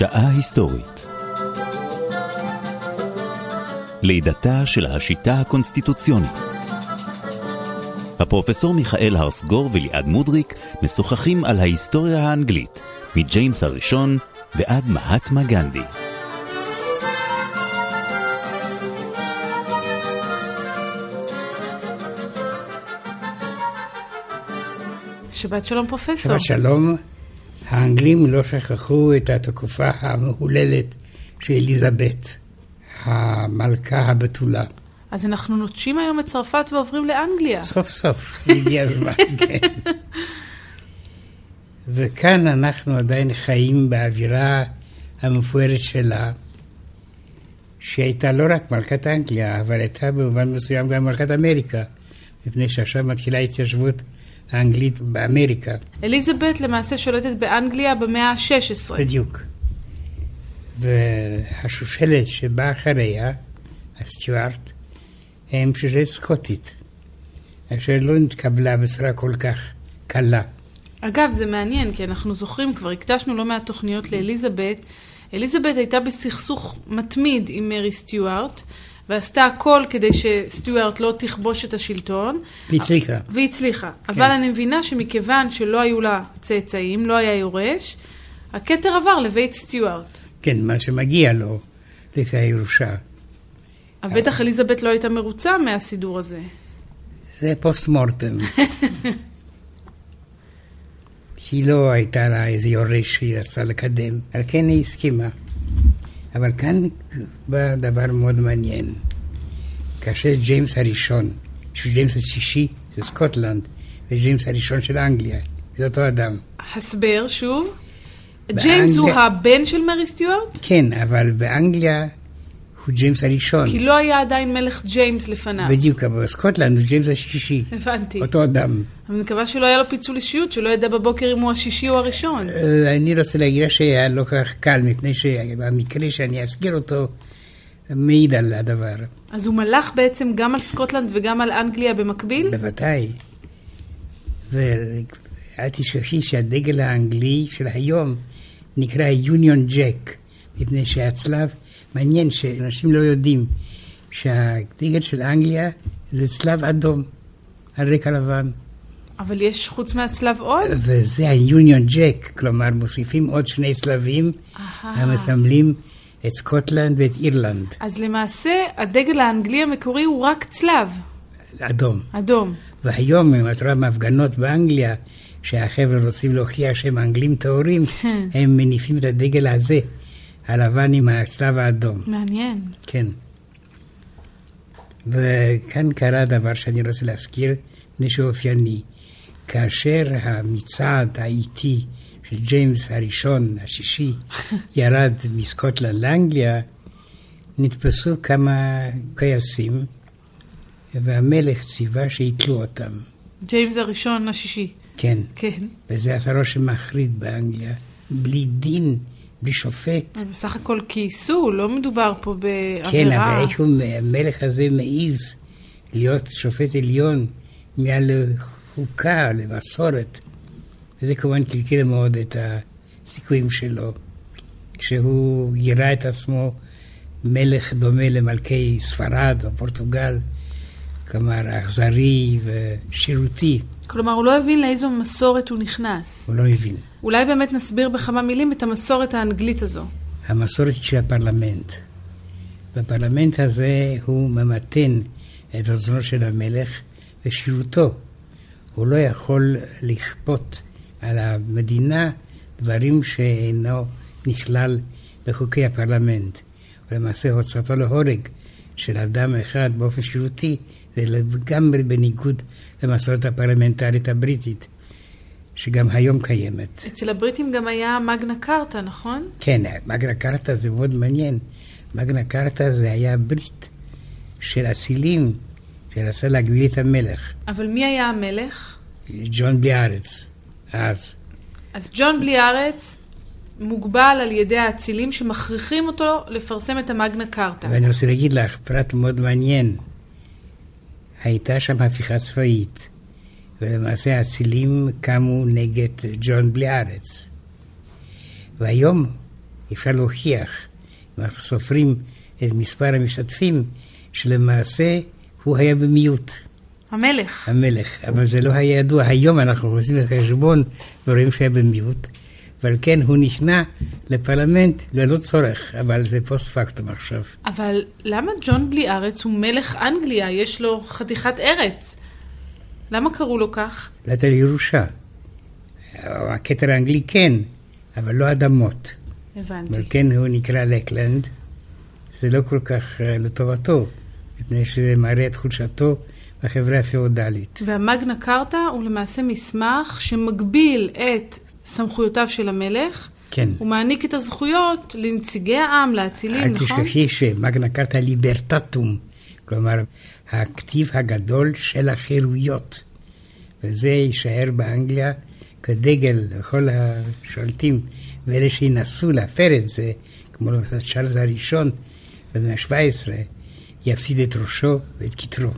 שעה היסטורית. לידתה של השיטה הקונסטיטוציונית. הפרופסור מיכאל הרסגור וליעד מודריק משוחחים על ההיסטוריה האנגלית, מג'יימס הראשון ועד מהטמה גנדי. שבת שלום פרופסור. שבת שלום. האנגלים לא שכחו את התקופה המהוללת של אליזבת, המלכה הבתולה. אז אנחנו נוטשים היום את צרפת ועוברים לאנגליה. סוף סוף, הגיע הזמן, כן. וכאן אנחנו עדיין חיים באווירה המפוארת שלה, שהייתה לא רק מלכת אנגליה, אבל הייתה במובן מסוים גם מלכת אמריקה, מפני שעכשיו מתחילה התיישבות האנגלית באמריקה. אליזבת למעשה שולטת באנגליה במאה ה-16. בדיוק. והשושלת שבאה אחריה, הסטיוארט, הם שושלת סקוטית, אשר לא נתקבלה בצורה כל כך קלה. אגב, זה מעניין, כי אנחנו זוכרים, כבר הקדשנו לא מעט תוכניות לאליזבת. אליזבת הייתה בסכסוך מתמיד עם מרי סטיוארט, ועשתה הכל כדי שסטיוארט לא תכבוש את השלטון. והצליחה. והצליחה. כן. אבל אני מבינה שמכיוון שלא היו לה צאצאים, לא היה יורש, הכתר עבר לבית סטיוארט. כן, מה שמגיע לו לפי הירושה. אבל בטח אליזבת לא הייתה מרוצה מהסידור הזה. זה פוסט מורטם. היא לא הייתה לה איזה יורש שהיא רצתה לקדם, על כן היא הסכימה. אבל כאן בא דבר מאוד מעניין. כאשר ג'יימס הראשון, שג'יימס השישי זה סקוטלנד, וג'יימס הראשון של אנגליה, זה אותו אדם. הסבר שוב. ג'יימס הוא הבן של מרי סטיוארט? כן, אבל באנגליה הוא ג'יימס הראשון. כי לא היה עדיין מלך ג'יימס לפניו. בדיוק, אבל בסקוטלנד הוא ג'יימס השישי. הבנתי. אותו אדם. אני מקווה שלא היה לו פיצול אישיות, שלא ידע בבוקר אם הוא השישי או הראשון. אה, אני רוצה להגיד שהיה לא כל כך קל, מפני שבמקרה שאני אזכיר אותו, מעיד על הדבר. אז הוא מלך בעצם גם על סקוטלנד וגם על אנגליה במקביל? בוודאי. ואל תשכחי שהדגל האנגלי של היום נקרא יוניון ג'ק, מפני שהצלב, מעניין שאנשים לא יודעים שהדגל של אנגליה זה צלב אדום על רקע לבן. אבל יש חוץ מהצלב עוד? וזה ה-Union Jack, כלומר מוסיפים עוד שני צלבים המסמלים את סקוטלנד ואת אירלנד. אז למעשה הדגל האנגלי המקורי הוא רק צלב. אדום. אדום. והיום, אם את רואה מהפגנות באנגליה, שהחבר'ה רוצים להוכיח שהם אנגלים טהורים, הם מניפים את הדגל הזה, הלבן עם הצלב האדום. מעניין. כן. וכאן קרה דבר שאני רוצה להזכיר, מפני שהוא אופייני. כאשר המצעד האיטי של ג'יימס הראשון, השישי, ירד מסקוטלנד לאנגליה, נתפסו כמה קייסים, והמלך ציווה שיתלו אותם. ג'יימס הראשון, השישי. כן. כן. וזה עשה רושם מחריד באנגליה, בלי דין, בלי שופט. בסך הכל כייסו, לא מדובר פה בעבירה. כן, אבל איך המלך הזה מעז להיות שופט עליון מעל לחוקה, למסורת. וזה כמובן קלקל מאוד את הסיכויים שלו. כשהוא יראה את עצמו מלך דומה למלכי ספרד או פורטוגל, כלומר אכזרי ושירותי. כלומר, הוא לא הבין לאיזו מסורת הוא נכנס. הוא לא הבין. אולי באמת נסביר בכמה מילים את המסורת האנגלית הזו. המסורת של הפרלמנט. בפרלמנט הזה הוא ממתן את רצונו של המלך ושירותו. הוא לא יכול לכפות על המדינה דברים שאינו נכלל בחוקי הפרלמנט. ולמעשה הוצאתו להורג של אדם אחד באופן שירותי זה לגמרי בניגוד למסורת הפרלמנטרית הבריטית, שגם היום קיימת. אצל הבריטים גם היה מגנה קרטה, נכון? כן, מגנה קרטה זה מאוד מעניין. מגנה קרטה זה היה ברית של אצילים שרצה להגביל את המלך. אבל מי היה המלך? ג'ון בלי ארץ, אז. אז ג'ון בלי ארץ מוגבל על ידי האצילים שמכריחים אותו לפרסם את המגנה קרטה. ואני רוצה להגיד לך פרט מאוד מעניין. הייתה שם הפיכה צבאית, ולמעשה האצילים קמו נגד ג'ון בלי ארץ. והיום אפשר להוכיח, אם אנחנו סופרים את מספר המשתתפים, שלמעשה הוא היה במיעוט. המלך. המלך, אבל זה לא היה ידוע. היום אנחנו עושים את החשבון ורואים שהיה במיעוט, ועל כן הוא נכנע לפרלמנט ללא צורך, אבל זה פוסט פקטום עכשיו. אבל למה ג'ון בלי ארץ הוא מלך אנגליה? יש לו חתיכת ארץ. למה קראו לו כך? לתת ירושה. הכתר האנגלי כן, אבל לא אדמות. הבנתי. ועל כן הוא נקרא לקלנד. זה לא כל כך אה, לטובתו, מפני שזה מראה את חולשתו בחברה הפיאודלית. והמגנה קרטה הוא למעשה מסמך שמגביל את סמכויותיו של המלך. כן. הוא מעניק את הזכויות לנציגי העם, לאצילים, אל נכון? תשכחי שמגנה קרטה ליברטטום, כלומר, הכתיב הגדול של החירויות. וזה יישאר באנגליה כדגל לכל השולטים, ואלה שינסו להפר את זה, כמו למשל צ'ארלס הראשון במאה ה-17, יפסיד את ראשו ואת כתרו.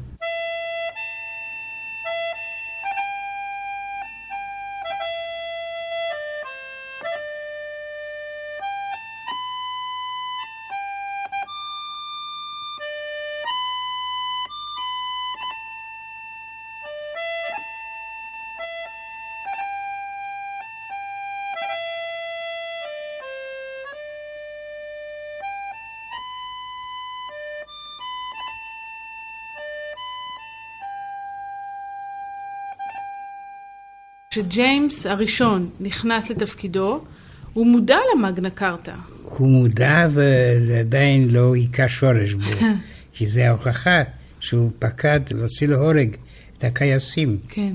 כשג'יימס הראשון נכנס לתפקידו, הוא מודע למגנה קרטה. הוא מודע וזה עדיין לא היכה שורש בו, כי זה ההוכחה שהוא פקד והוציא להורג את הכייסים. כן.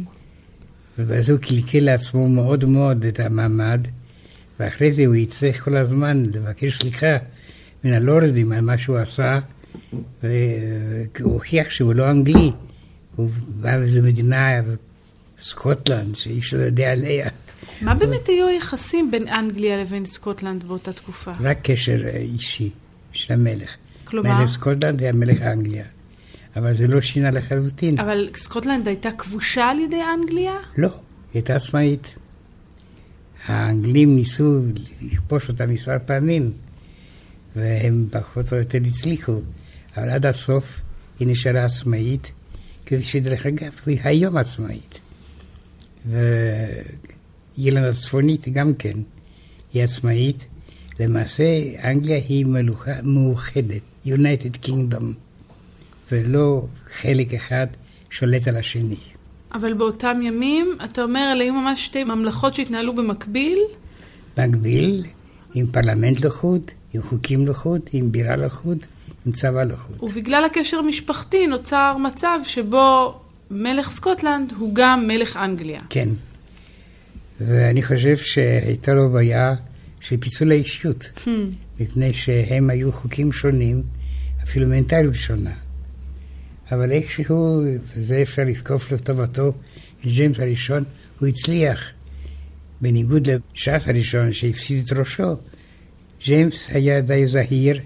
ובאז הוא קלקל לעצמו מאוד מאוד את המעמד, ואחרי זה הוא יצטרך כל הזמן לבקש סליחה מן הלורדים על מה שהוא עשה, והוא הוכיח שהוא לא אנגלי, הוא בא מאיזו מדינה, סקוטלנד, שאיש לא יודע עליה. מה באמת היו היחסים בין אנגליה לבין סקוטלנד באותה תקופה? רק קשר אישי של המלך. כלומר? מלך סקוטלנד היה מלך אנגליה. אבל זה לא שינה לחלוטין. אבל סקוטלנד הייתה כבושה על ידי אנגליה? לא, היא הייתה עצמאית. האנגלים ניסו לכבוש אותה מספר פעמים, והם פחות או יותר הצליחו, אבל עד הסוף היא נשארה עצמאית, כפי שדרך אגב, היא היום עצמאית. ואילן הצפונית גם כן, היא עצמאית. למעשה, אנגליה היא מלוכה מאוחדת, United Kingdom, ולא חלק אחד שולט על השני. אבל באותם ימים, אתה אומר, אלה היו ממש שתי ממלכות שהתנהלו במקביל? מקביל, עם פרלמנט לחוד, עם חוקים לחוד, עם בירה לחוד, עם צבא לחוד. ובגלל הקשר המשפחתי נוצר מצב שבו מלך סקוטלנד הוא גם מלך אנגליה. כן. ואני חושב שהייתה לו בעיה של פיצול האישיות, הממ. מפני שהם היו חוקים שונים, אפילו מנטליות שונה. אבל איכשהו, וזה אפשר לזקוף לטובתו, ג'יימס הראשון, הוא הצליח. בניגוד לש"ס הראשון שהפסיד את ראשו, ג'יימס היה די זהיר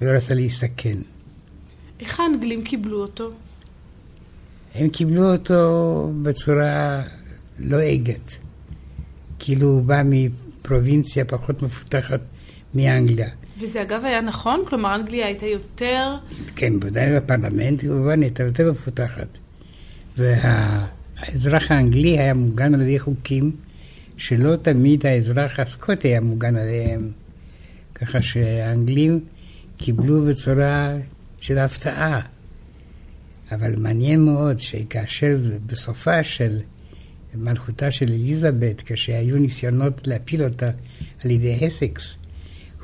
ולא רצה להסתכן. איך האנגלים קיבלו אותו? הם קיבלו אותו בצורה לועגת. כאילו הוא בא מפרובינציה פחות מפותחת מאנגליה. וזה אגב היה נכון? כלומר, אנגליה הייתה יותר... כן, בוודאי בפרלמנט כמובן הייתה יותר מפותחת. והאזרח האנגלי היה מוגן על ידי חוקים שלא תמיד האזרח הסקוטי היה מוגן עליהם. ככה שהאנגלים קיבלו בצורה של הפתעה. אבל מעניין מאוד שכאשר בסופה של מלכותה של אליזבת, כשהיו ניסיונות להפיל אותה על ידי הסקס,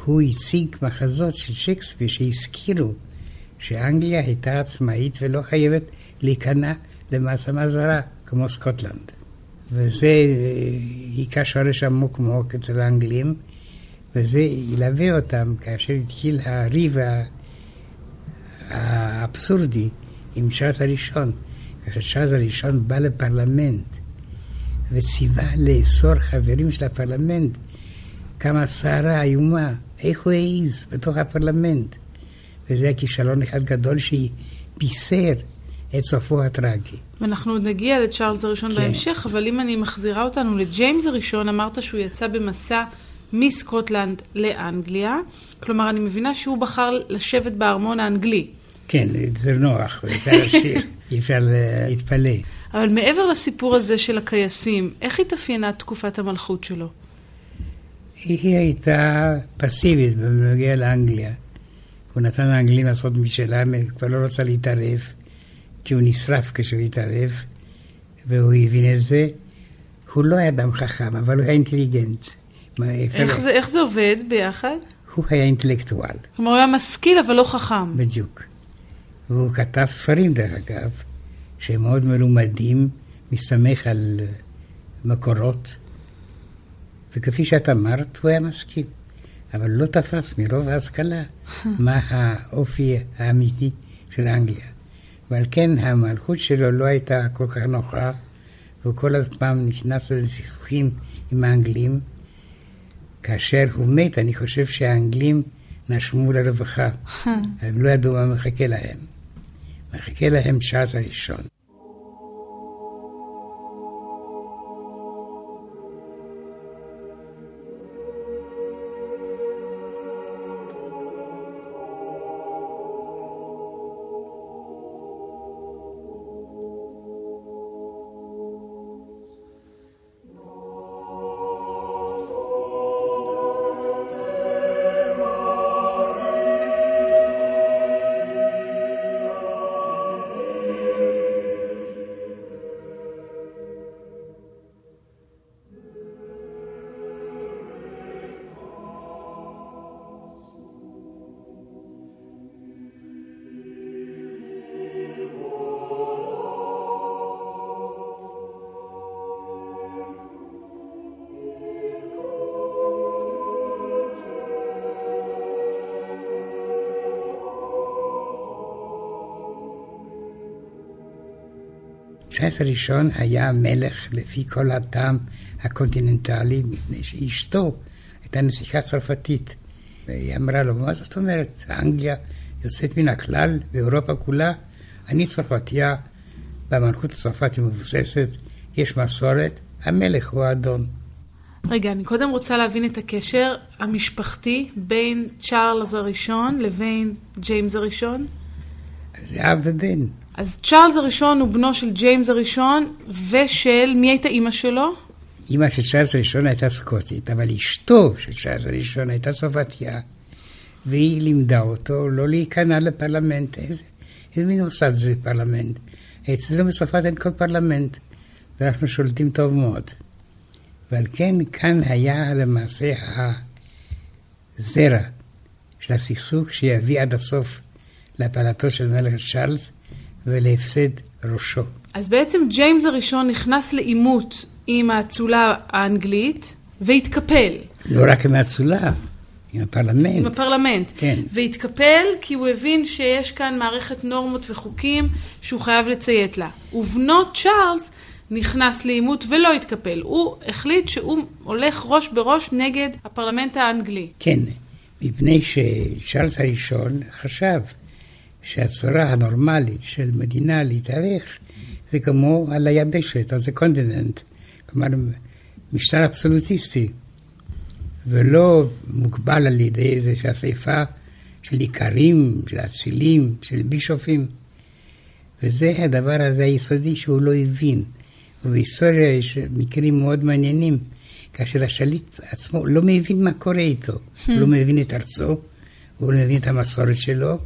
הוא הציג מחזות של שייקספיר שהזכירו שאנגליה הייתה עצמאית ולא חייבת להיכנע למעצמה זרה כמו סקוטלנד. וזה היכה שורש עמוק מאוד אצל האנגלים, וזה ילווה אותם כאשר התחיל הריב האבסורדי עם צ'ארלס הראשון. כאשר צ'ארלס הראשון בא לפרלמנט וציווה לאסור חברים של הפרלמנט, קמה סערה איומה, איך הוא העז בתוך הפרלמנט. וזה היה כישלון אחד גדול שבישר את סופו הטרגי. ואנחנו עוד נגיע לצ'ארלס הראשון כן. בהמשך, אבל אם אני מחזירה אותנו לג'יימס הראשון, אמרת שהוא יצא במסע מסקוטלנד לאנגליה. כלומר, אני מבינה שהוא בחר לשבת בארמון האנגלי. כן, זה נוח, זה השיר, אי אפשר להתפלא. אבל מעבר לסיפור הזה של הקייסים, איך התאפיינה תקופת המלכות שלו? היא הייתה פסיבית בנוגע לאנגליה. הוא נתן לאנגלים לעשות משלה, כבר לא רצה להתערב, כי הוא נשרף כשהוא התערב, והוא הבין את זה. הוא לא היה אדם חכם, אבל הוא היה אינטליגנט. איך זה, איך זה עובד ביחד? הוא היה אינטלקטואל. כלומר, הוא היה משכיל אבל לא חכם. בדיוק. והוא כתב ספרים, דרך אגב, שהם מאוד מלומדים, מסתמך על מקורות, וכפי שאת אמרת, הוא היה משכיל. אבל לא תפס מרוב ההשכלה מה האופי האמיתי של אנגליה. ועל כן המלכות שלו לא הייתה כל כך נוחה, והוא כל הזמן נכנס לסכסוכים עם האנגלים. כאשר הוא מת, אני חושב שהאנגלים נשמו לרווחה. הם לא ידעו מה מחכה להם. מחכה להם צ'ארלס הראשון. צ'ארלס הראשון היה מלך לפי כל הטעם הקונטיננטלי, מפני שאשתו הייתה נסיכה צרפתית. והיא אמרה לו, מה זאת אומרת? אנגליה יוצאת מן הכלל, ואירופה כולה. אני צרפתייה, והמלכות הצרפתית מבוססת, יש מסורת, המלך הוא האדון. רגע, אני קודם רוצה להבין את הקשר המשפחתי בין צ'ארלס הראשון לבין ג'יימס הראשון. זה אב ובן. אז צ'ארלס הראשון הוא בנו של ג'יימס הראשון, ושל, מי הייתה אימא שלו? אימא של צ'ארלס הראשון הייתה סקוטית, אבל אשתו של צ'ארלס הראשון הייתה צרפתיה, והיא לימדה אותו לא להיכנע לפרלמנט. איזה, איזה מין מוסד זה פרלמנט? אצלנו בצרפת אין כל פרלמנט, ואנחנו שולטים טוב מאוד. ועל כן כאן היה למעשה הזרע של הסכסוך שיביא עד הסוף להפלתו של מלך צ'ארלס, ולהפסד ראשו. אז בעצם ג'יימס הראשון נכנס לעימות עם האצולה האנגלית והתקפל. לא רק עם האצולה, עם הפרלמנט. עם הפרלמנט. כן. והתקפל כי הוא הבין שיש כאן מערכת נורמות וחוקים שהוא חייב לציית לה. ובנו צ'ארלס נכנס לעימות ולא התקפל. הוא החליט שהוא הולך ראש בראש נגד הפרלמנט האנגלי. כן, מפני שצ'ארלס הראשון חשב שהצורה הנורמלית של מדינה להתארך זה כמו על היבשת, אז זה קונטיננט, כלומר משטר אבסולוטיסטי, ולא מוגבל על ידי איזושהי אספה של איכרים, של אצילים, של בישופים. וזה הדבר הזה היסודי שהוא לא הבין. ובהיסטוריה יש מקרים מאוד מעניינים, כאשר השליט עצמו לא מבין מה קורה איתו. הוא לא מבין את ארצו, הוא לא מבין את המסורת שלו,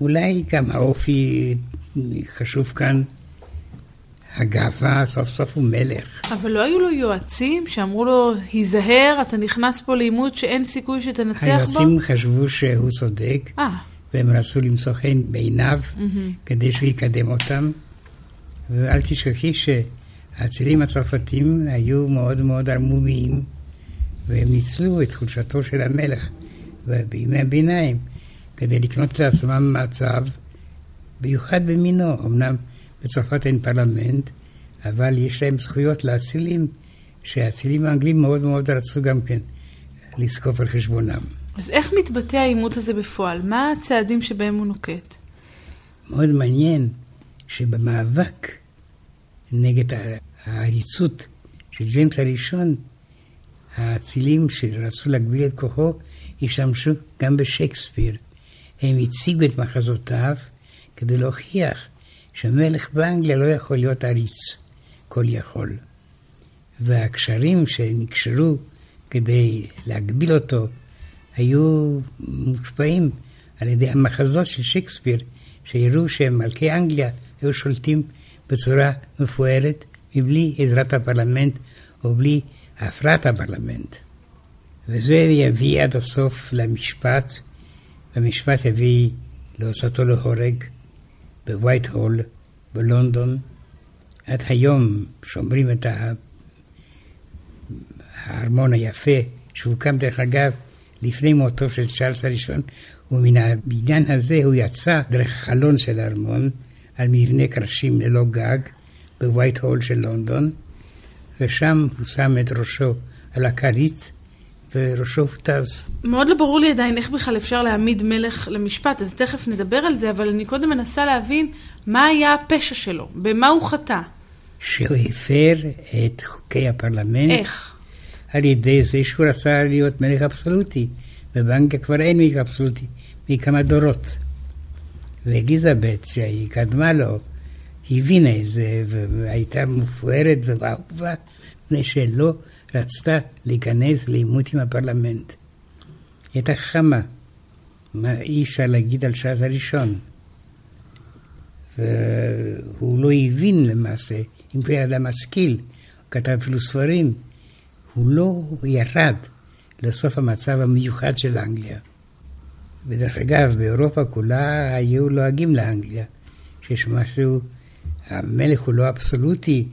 אולי גם האופי חשוב כאן, הגאווה, סוף סוף הוא מלך. אבל לא היו לו יועצים שאמרו לו, היזהר, אתה נכנס פה לעימות שאין סיכוי שתנצח בו? היועצים חשבו שהוא צודק, 아. והם רצו למצוא חן בעיניו mm-hmm. כדי שהוא יקדם אותם. ואל תשכחי שהאצילים הצרפתים היו מאוד מאוד ערמומיים, והם ניצלו את חולשתו של המלך בימי הביניים. כדי לקנות לעצמם מצב מיוחד במינו. אמנם בצרפת אין פרלמנט, אבל יש להם זכויות לאצילים, שהאצילים האנגלים מאוד מאוד רצו גם כן לזקוף על חשבונם. אז איך מתבטא העימות הזה בפועל? מה הצעדים שבהם הוא נוקט? מאוד מעניין שבמאבק נגד העריצות של ג'יימס הראשון, האצילים שרצו להגביל את כוחו, השתמשו גם בשייקספיר. הם הציגו את מחזותיו כדי להוכיח שמלך באנגליה לא יכול להיות עריץ, כל יכול. והקשרים שנקשרו כדי להגביל אותו היו מושפעים על ידי המחזות של שייקספיר, שהראו שמלכי אנגליה היו שולטים בצורה מפוארת, מבלי עזרת הפרלמנט או בלי הפרעת הפרלמנט. וזה יביא עד הסוף למשפט, והמשפט יביא להוצאתו להורג בווייט הול בלונדון. עד היום שומרים את הארמון היפה, שהוקם דרך אגב לפני מותו של צ'ארלס הראשון, ומן הבניין הזה הוא יצא דרך החלון של הארמון על מבנה קרשים ללא גג בווייט הול של לונדון, ושם הוא שם את ראשו על הכרית וראשו הותז. מאוד לא ברור לי עדיין איך בכלל אפשר להעמיד מלך למשפט, אז תכף נדבר על זה, אבל אני קודם מנסה להבין מה היה הפשע שלו, במה הוא חטא. שהוא הפר את חוקי הפרלמנט. איך? על ידי זה שהוא רצה להיות מלך אבסולוטי. בבנקיה כבר אין מלך אבסולוטי, מכמה דורות. ואליזבת, שהיא קדמה לו, הבינה את זה, והייתה מפוארת ואהובה, מפני שלא רצתה להיכנס לעימות עם הפרלמנט. היא הייתה חכמה. מה אי אפשר להגיד על שאז הראשון? והוא לא הבין למעשה, אם הוא היה משכיל, הוא כתב אפילו ספרים, הוא לא ירד לסוף המצב המיוחד של אנגליה. ודרך אגב, באירופה כולה היו לועגים לאנגליה, שיש משהו, המלך הוא לא אבסולוטי,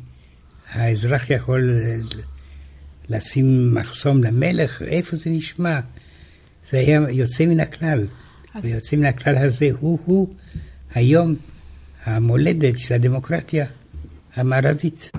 האזרח יכול לשים מחסום למלך, איפה זה נשמע? זה היה יוצא מן הכלל. אז... ויוצא מן הכלל הזה הוא-הוא היום המולדת של הדמוקרטיה המערבית.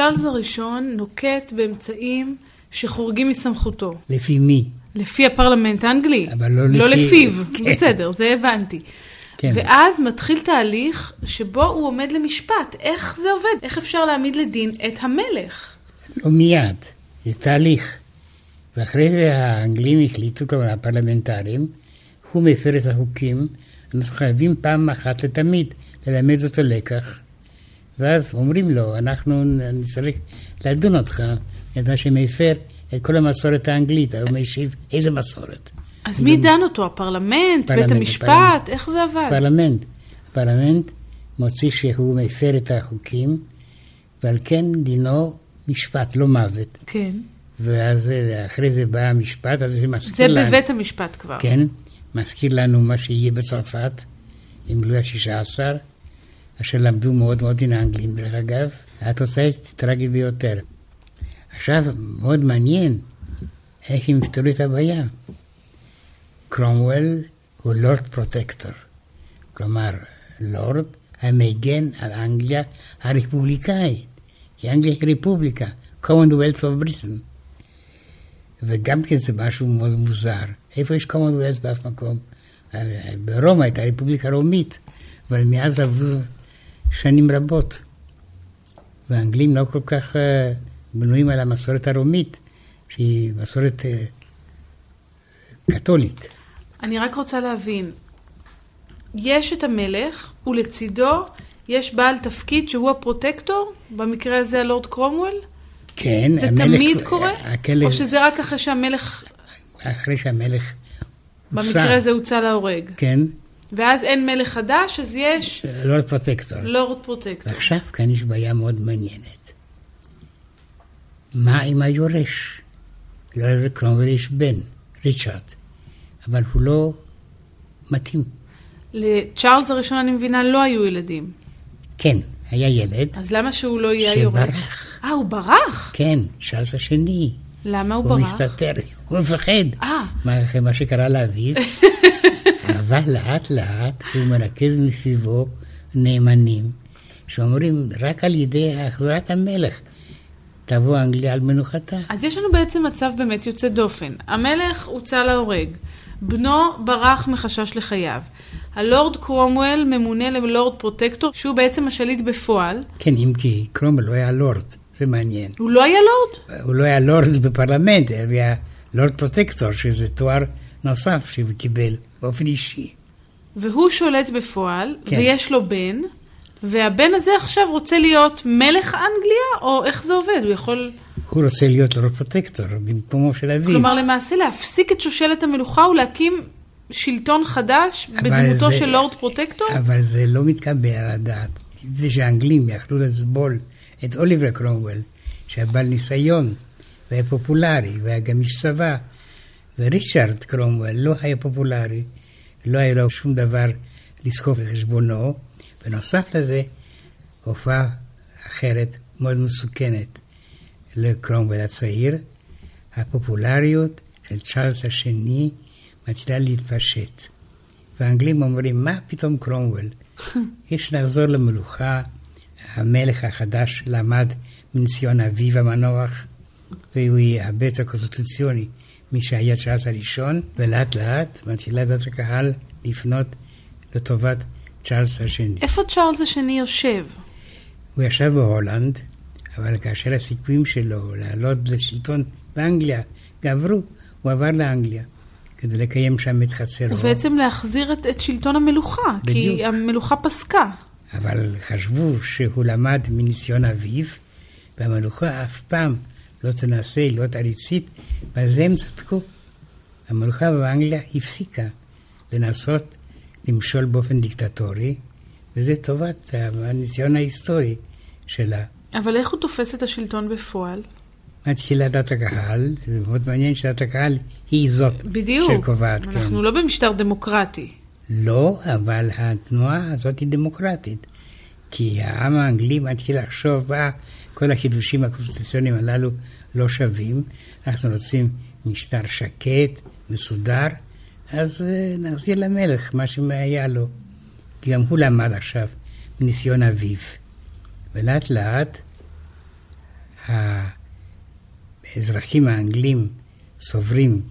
צ'ארלס הראשון נוקט באמצעים שחורגים מסמכותו. לפי מי? לפי הפרלמנט האנגלי. אבל לא, לא לפי... לפיו, כן. בסדר, זה הבנתי. כן. ואז מתחיל תהליך שבו הוא עומד למשפט. איך זה עובד? איך אפשר להעמיד לדין את המלך? לא מיד, זה תהליך. ואחרי זה האנגלים החליטו, כלומר הפרלמנטרים, הוא מפר את החוקים, אנחנו חייבים פעם אחת לתמיד ללמד אותו לקח. ואז אומרים לו, אנחנו נצטרך לדון אותך, ידע שמפר את כל המסורת האנגלית. הוא משיב, איזה מסורת? אז מי דן אותו? הפרלמנט? בית המשפט? פרלמנט. איך זה עבד? פרלמנט. הפרלמנט מוצא שהוא מפר את החוקים, ועל כן דינו משפט, למוות. כן. ואז אה, אחרי זה בא המשפט, אז זה זה מזכיר לנו. בבית המשפט כבר. כן, מזכיר לנו מה שיהיה בצרפת, עם לואי השישה עשר, אשר למדו מאוד מאוד מן האנגלים, דרך אגב. התוצאה היא טרגית ביותר. עכשיו, מאוד מעניין איך הם יפתרו את הבעיה. קרומוול הוא לורד פרוטקטור. כלומר, לורד המגן על אנגליה הרפובליקאית. כי אנגליה היא רפובליקה, commonwealth of Britain. וגם כן זה משהו מאוד מוזר. איפה יש commonwealth באף מקום? ברומא הייתה רפובליקה רומית, אבל מאז עברו שנים רבות. והאנגלים לא כל כך uh, בנויים על המסורת הרומית, שהיא מסורת אה, קתולית. אני רק רוצה להבין, יש את המלך, ולצידו יש בעל תפקיד שהוא הפרוטקטור, במקרה הזה הלורד קרומוול? כן, זה המלך... תמיד קורה? הכלב, או שזה רק אחרי שהמלך, אחרי שהמלך הוצא. במקרה הזה הוצא להורג? כן, ואז אין מלך חדש, אז יש לורד פרוטקטור. לורד פרוטקטור. ועכשיו כאן יש בעיה מאוד מעניינת. מה עם היורש? ללורד קרומוול יש בן, ריצ'רד, אבל הוא לא מתאים. לצ'ארלס הראשון, אני מבינה, לא היו ילדים. כן, היה ילד אז למה שהוא לא יהיה היורש? שברח. אה, הוא ברח? כן, צ'ארלס השני. למה הוא הוא ברח? מסתתר, הוא מפחד. אה, מה, מה שקרה לאביו, אבל לאט לאט הוא מרכז מסביבו נאמנים, שאומרים רק על ידי החזרת המלך תבוא אנגליה על מנוחתה. אז יש לנו בעצם מצב באמת יוצא דופן. המלך הוצא להורג, בנו ברח מחשש לחייו. הלורד קרומוול ממונה ללורד פרוטקטור, שהוא בעצם השליט בפועל. כן, אם כי קרומוול לא היה לורד, זה מעניין. הוא לא היה לורד? הוא לא היה לורד בפרלמנט, הוא היה לורד פרוטקטור, שזה תואר נוסף שהוא קיבל באופן אישי. והוא שולט בפועל, כן. ויש לו בן, והבן הזה עכשיו רוצה להיות מלך אנגליה, או איך זה עובד? הוא יכול, הוא רוצה להיות לורד פרוטקטור במקומו של אביו. כלומר למעשה להפסיק את שושלת המלוכה ולהקים שלטון חדש בדמותו זה- של לורד פרוטקטור? אבל זה לא מתקבל על הדעת. מפני שהאנגלים יכלו לסבול את אוליבר קרומוול, שהיה בעל ניסיון, והיה פופולרי, והיה גם איש צבא, וריצ'רד קרומוול לא היה פופולרי, לא היה לו שום דבר לזקוף לחשבונו. בנוסף לזה, הופעה אחרת מאוד מסוכנת לקרומוול הצעיר, הפופולריות של צ'ארלס השני מתחילה להתפשט. והאנגלים אומרים, מה פתאום קרומוול? יש לחזור למלוכה, המלך החדש למד מניסיון אביו המנוח, והוא יהיה הרבה קונסטיטוציוני משהיה צ'ארלס הראשון, ולאט לאט מתחילה דעת הקהל לפנות לטובת צ'ארלס השני. איפה צ'ארלס השני יושב? הוא ישב בהולנד, אבל כאשר הסיכויים שלו לעלות לשלטון באנגליה גברו, הוא עבר לאנגליה כדי לקיים שם את חצרו. ובעצם להחזיר את, את שלטון המלוכה, בדיוק. כי המלוכה פסקה. אבל חשבו שהוא למד מניסיון אביו, והמלוכה אף פעם לא תנסה להיות עריצית, בזה הם צדקו. המלוכה באנגליה הפסיקה לנסות למשול באופן דיקטטורי, וזה טובת הניסיון ההיסטורי שלה. אבל איך הוא תופס את השלטון בפועל? מתחילה דת הקהל, זה מאוד מעניין שדת הקהל היא זאת בדיוק. שקובעת, כן. אנחנו לא במשטר דמוקרטי. לא, אבל התנועה הזאת היא דמוקרטית. כי העם האנגלי מתחיל לחשוב, אה, כל החידושים הקונסטיטוציוניים הללו לא שווים, אנחנו רוצים משטר שקט, מסודר, אז אה, נחזיר למלך מה שהיה לו. כי גם הוא למד עכשיו מניסיון אביו. ולאט לאט האזרחים האנגלים סוברים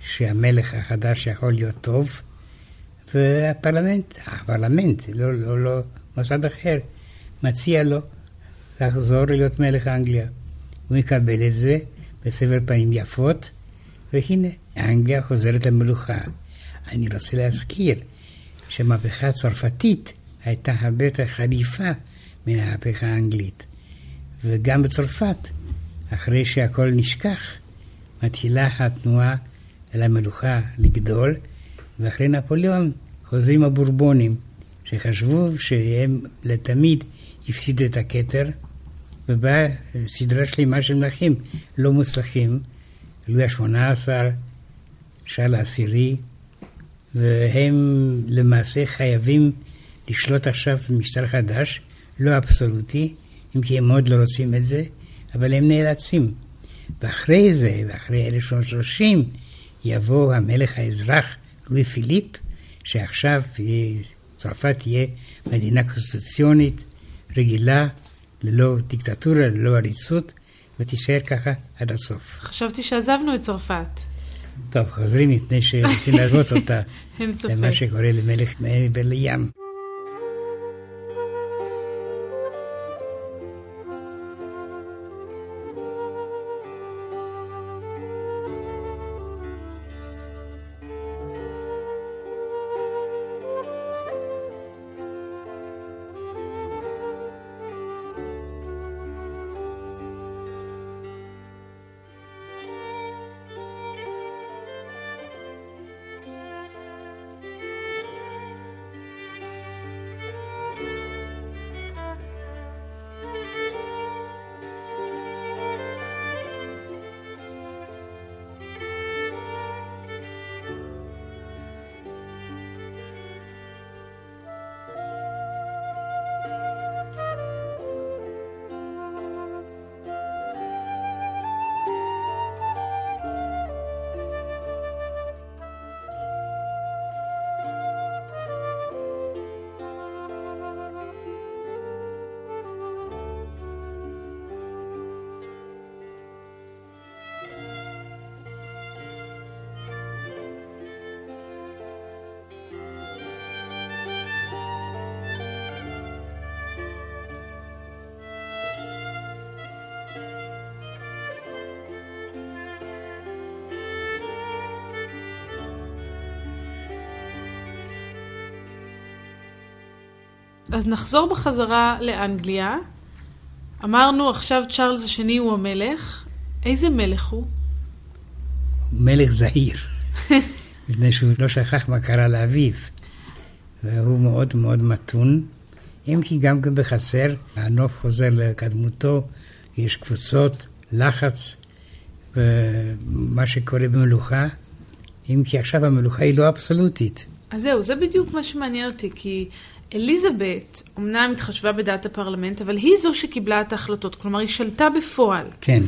שהמלך החדש יכול להיות טוב, והפרלמנט, הפרלמנט, לא, לא, לא מוסד אחר, מציע לו לחזור להיות מלך אנגליה. הוא מקבל את זה בסבר פנים יפות, והנה, אנגליה חוזרת למלוכה. אני רוצה להזכיר שהמהפכה הצרפתית הייתה הרבה יותר חריפה מן המהפכה האנגלית. וגם בצרפת, אחרי שהכל נשכח, מתחילה התנועה אל המלוכה לגדול, ואחרי נפוליאון חוזרים הבורבונים, שחשבו שהם לתמיד הפסידו את הכתר, ובאה סדרה שלמה של מלכים לא מוצלחים, לואי ה-18, שרל העשירי, והם למעשה חייבים לשלוט עכשיו במשטר חדש, לא אבסולוטי, אם כי הם מאוד לא רוצים את זה, אבל הם נאלצים. ואחרי זה, ואחרי 1830, יבוא המלך האזרח לואי פיליפ, שעכשיו יהיה- צרפת תהיה מדינה קונסטיטוציונית רגילה, ללא דיקטטורה, ללא עריצות, ותישאר ככה עד הסוף. חשבתי שעזבנו את צרפת. טוב, חוזרים מפני שרוצים להשוות אותה אין ספק. למה שקורה למלך מעבר לים. אז נחזור בחזרה לאנגליה. אמרנו עכשיו צ'ארלס השני הוא המלך. איזה מלך הוא? מלך זהיר, מפני שהוא לא שכח מה קרה לאביו. והוא מאוד מאוד מתון, אם כי גם כן בחסר, הנוף חוזר לקדמותו, יש קבוצות, לחץ, ומה שקורה במלוכה, אם כי עכשיו המלוכה היא לא אבסולוטית. אז זהו, זה בדיוק מה שמעניין אותי, כי אליזבת אמנם התחשבה בדעת הפרלמנט, אבל היא זו שקיבלה את ההחלטות, כלומר היא שלטה בפועל. כן.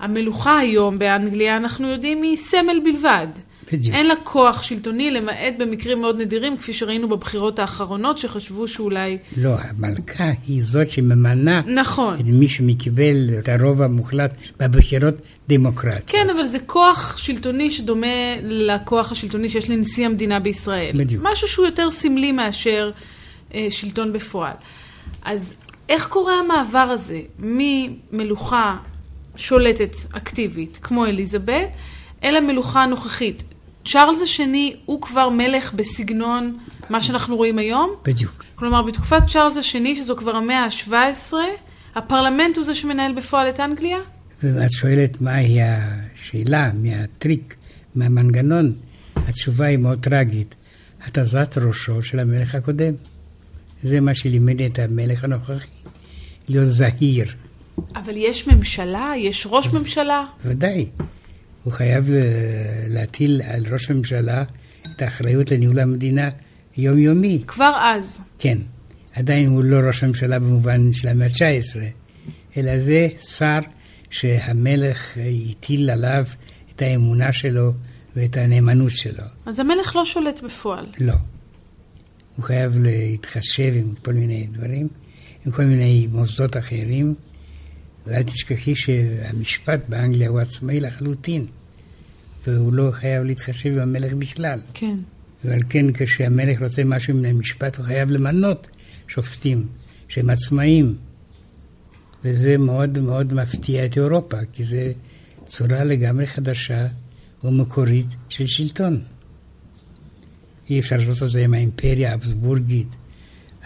המלוכה היום באנגליה, אנחנו יודעים, היא סמל בלבד. בדיוק. אין לה כוח שלטוני, למעט במקרים מאוד נדירים, כפי שראינו בבחירות האחרונות, שחשבו שאולי... לא, המלכה היא זאת שממנה נכון. את מי שמקבל את הרוב המוחלט בבחירות דמוקרטיות. כן, אבל זה כוח שלטוני שדומה לכוח השלטוני שיש לנשיא המדינה בישראל. בדיוק. משהו שהוא יותר סמלי מאשר שלטון בפועל. אז איך קורה המעבר הזה ממלוכה שולטת אקטיבית, כמו אליזבת, אל המלוכה הנוכחית? צ'ארלס השני הוא כבר מלך בסגנון מה שאנחנו רואים היום? בדיוק. כלומר, בתקופת צ'ארלס השני, שזו כבר המאה ה-17, הפרלמנט הוא זה שמנהל בפועל את אנגליה? ואת שואלת מהי השאלה, מהטריק, מהמנגנון, התשובה היא מאוד טרגית. התזת ראשו של המלך הקודם. זה מה שלימד את המלך הנוכחי, להיות זהיר. אבל יש ממשלה? יש ראש ממשלה? ודאי. הוא חייב ל- להטיל על ראש הממשלה את האחריות לניהול המדינה יומיומי. כבר אז. כן, עדיין הוא לא ראש הממשלה במובן של המאה ה-19, אלא זה שר שהמלך הטיל עליו את האמונה שלו ואת הנאמנות שלו. אז המלך לא שולט בפועל. לא. הוא חייב להתחשב עם כל מיני דברים, עם כל מיני מוסדות אחרים, ואל תשכחי שהמשפט באנגליה הוא עצמאי לחלוטין, והוא לא חייב להתחשב עם המלך בכלל. כן. ועל כן כשהמלך רוצה משהו מן המשפט, הוא חייב למנות שופטים שהם עצמאים. וזה מאוד מאוד מפתיע את אירופה, כי זו צורה לגמרי חדשה ומקורית של שלטון. אי אפשר לעשות את זה עם האימפריה האבסבורגית,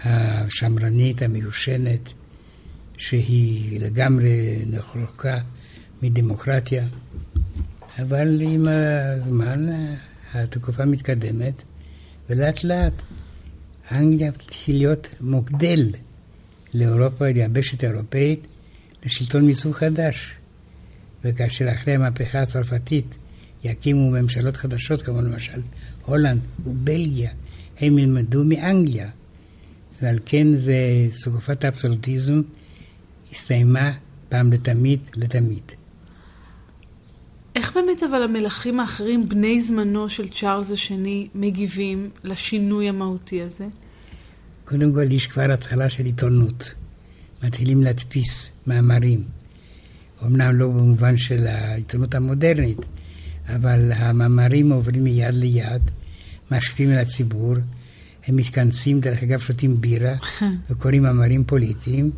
השמרנית, המיושנת, שהיא לגמרי נחלוקה מדמוקרטיה. אבל עם הזמן התקופה מתקדמת, ולאט לאט אנגליה תתחיל להיות מוקדל לאירופה, ליבשת האירופאית, לשלטון מסוג חדש. וכאשר אחרי המהפכה הצרפתית יקימו ממשלות חדשות, כמו למשל הולנד ובלגיה, הם ילמדו מאנגליה. ועל כן זה סוגפת האבסולוטיזם הסתיימה פעם לתמיד לתמיד. איך באמת אבל המלכים האחרים, בני זמנו של צ'ארלס השני, מגיבים לשינוי המהותי הזה? קודם כל, יש כבר התחלה של עיתונות. מתחילים להדפיס מאמרים. אמנם לא במובן של העיתונות המודרנית, אבל המאמרים עוברים מיד ליד, משפיעים על הציבור, הם מתכנסים, דרך אגב, שותים בירה וקוראים מאמרים פוליטיים,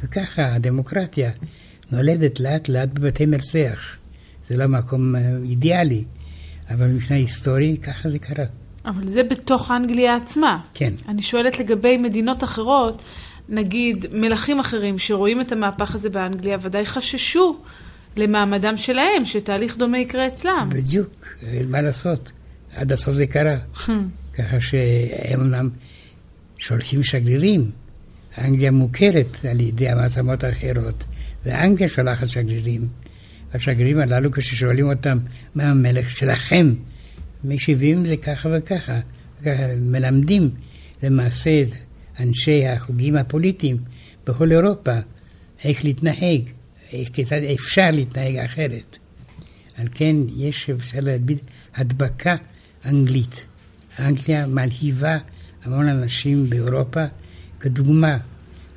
וככה הדמוקרטיה נולדת לאט לאט בבתי מרצח. זה לא מקום אידיאלי, אבל מבחינה היסטורית ככה זה קרה. אבל זה בתוך אנגליה עצמה. כן. אני שואלת לגבי מדינות אחרות, נגיד מלכים אחרים שרואים את המהפך הזה באנגליה, ודאי חששו למעמדם שלהם, שתהליך דומה יקרה אצלם. בדיוק, מה לעשות? עד הסוף זה קרה. ככה שהם אמנם שולחים שגרירים. אנגליה מוכרת על ידי המעצמות האחרות, ואנגליה שולחת שגרירים. השגרירים הללו, כששואלים אותם מה המלך שלכם, משיבים זה ככה וככה. מלמדים למעשה את אנשי החוגים הפוליטיים בכל אירופה איך להתנהג, כיצד אפשר להתנהג אחרת. על כן יש, אפשר להגיד, הדבקה אנגלית. אנגליה מלהיבה המון אנשים באירופה כדוגמה,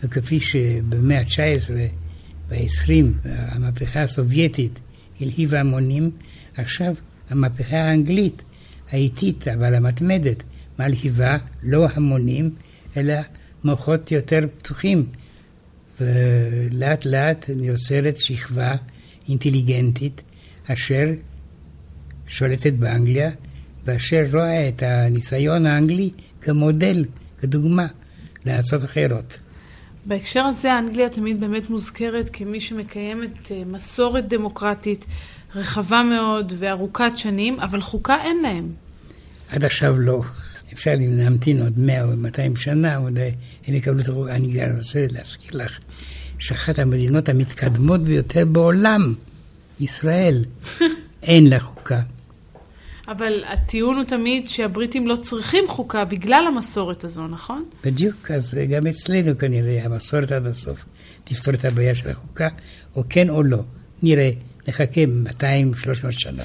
וכפי שבמאה ה-19 וה-20 המהפכה הסובייטית הלהיבה המונים, עכשיו המהפכה האנגלית, האיטית אבל המתמדת, מלהיבה לא המונים, אלא מוחות יותר פתוחים. ולאט לאט יוצרת שכבה אינטליגנטית אשר שולטת באנגליה, ואשר רואה את הניסיון האנגלי כמודל, כדוגמה. לארצות אחרות. בהקשר הזה, אנגליה תמיד באמת מוזכרת כמי שמקיימת אה, מסורת דמוקרטית רחבה מאוד וארוכת שנים, אבל חוקה אין להם. עד עכשיו לא. אפשר להמתין עוד 100 או 200 שנה, עוד הם יקבלו את הרוח. אני רוצה להזכיר לך שאחת המדינות המתקדמות ביותר בעולם, ישראל, אין לה חוקה. אבל הטיעון הוא תמיד שהבריטים לא צריכים חוקה בגלל המסורת הזו, נכון? בדיוק, אז גם אצלנו כנראה המסורת עד הסוף תפתור את הבעיה של החוקה, או כן או לא. נראה, נחכה 200-300 שנה.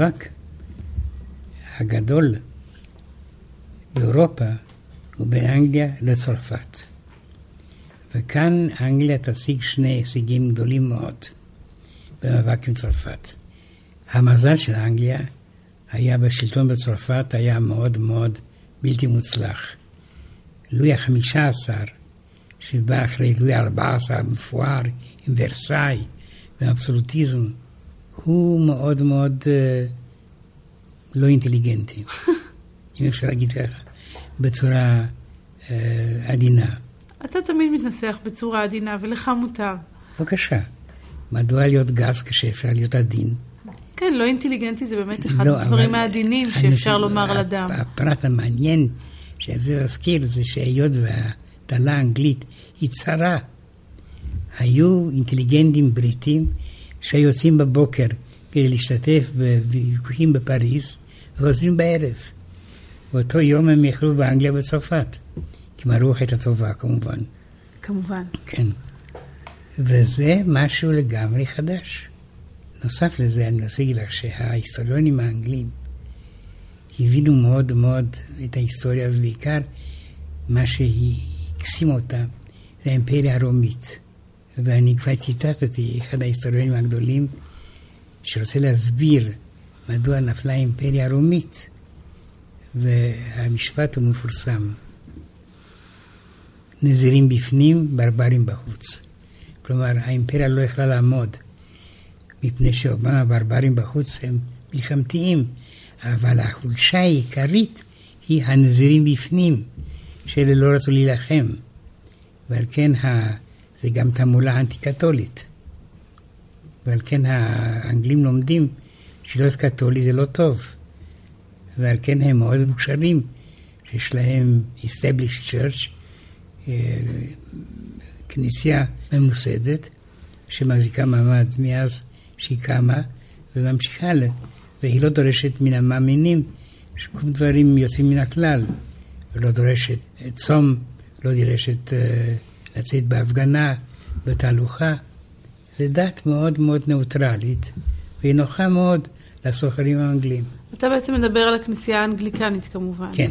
המאבק הגדול באירופה הוא בין אנגליה לצרפת. וכאן אנגליה תשיג שני הישגים גדולים מאוד במאבק עם צרפת. המזל של אנגליה היה בשלטון בצרפת היה מאוד מאוד בלתי מוצלח. לואי החמישה עשר, שבא אחרי לואי ארבע עשר המפואר עם ורסאי ואבסולוטיזם, הוא מאוד מאוד uh, לא אינטליגנטי, אם אפשר להגיד ככה, בצורה uh, עדינה. אתה תמיד מתנסח בצורה עדינה, ולך מותר. בבקשה. מדוע להיות גס כשאפשר להיות עדין? כן, לא אינטליגנטי זה באמת אחד לא, הדברים העדינים שאפשר לומר על אדם. הפרט המעניין רוצה להזכיר זה שהיות והטלה האנגלית היא צרה, היו אינטליגנטים בריטים שיוצאים בבוקר כדי להשתתף בוויכוחים בפריז וחוזרים בערב. באותו יום הם יכלו באנגליה ובצרפת, כי הרוח הייתה טובה כמובן. כמובן. כן. וזה משהו לגמרי חדש. נוסף לזה, אני רוצה להגיד לך שההיסטוריונים האנגלים הבינו מאוד מאוד את ההיסטוריה, ובעיקר מה שהקסים אותה זה האימפריה הרומית. ואני כבר ציטטתי אחד ההיסטוריונים הגדולים שרוצה להסביר מדוע נפלה האימפריה הרומית, והמשפט הוא מפורסם. נזירים בפנים, ברברים בחוץ. כלומר, האימפריה לא יכלה לעמוד, מפני שאומנם הברברים בחוץ הם מלחמתיים, אבל החולשה העיקרית היא הנזירים בפנים, שאלה לא רצו להילחם. ועל כן זה גם תעמולה אנטי-קתולית. ועל כן האנגלים לומדים שלהיות קתולי זה לא טוב. ועל כן הם מאוד מוכשרים, שיש להם established church, אה, כנסייה ממוסדת, שמחזיקה מעמד מאז שהיא קמה, וממשיכה לה, והיא לא דורשת מן המאמינים שכל דברים יוצאים מן הכלל, ולא דורשת צום, לא דורשת uh, לצאת בהפגנה, בתהלוכה. זו דת מאוד מאוד ניאוטרלית, והיא נוחה מאוד לסוחרים האנגלים. אתה בעצם מדבר על הכנסייה האנגליקנית כמובן. כן.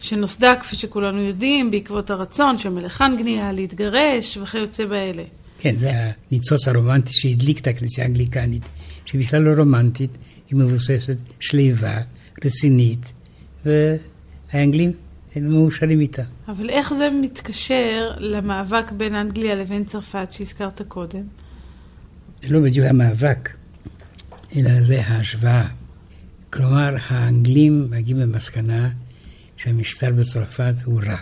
שנוסדה, כפי שכולנו יודעים, בעקבות הרצון של מלך אנגליה להתגרש וכיוצא באלה. כן, זה הניצוץ הרומנטי שהדליק את הכנסייה האנגליקנית, שהיא בכלל לא רומנטית, היא מבוססת, שלווה, רצינית, והאנגלים הם מאושרים איתה. אבל איך זה מתקשר למאבק בין אנגליה לבין צרפת שהזכרת קודם? זה לא בדיוק המאבק, אלא זה ההשוואה. כלומר, האנגלים מגיעים למסקנה שהמשטר בצרפת הוא רע.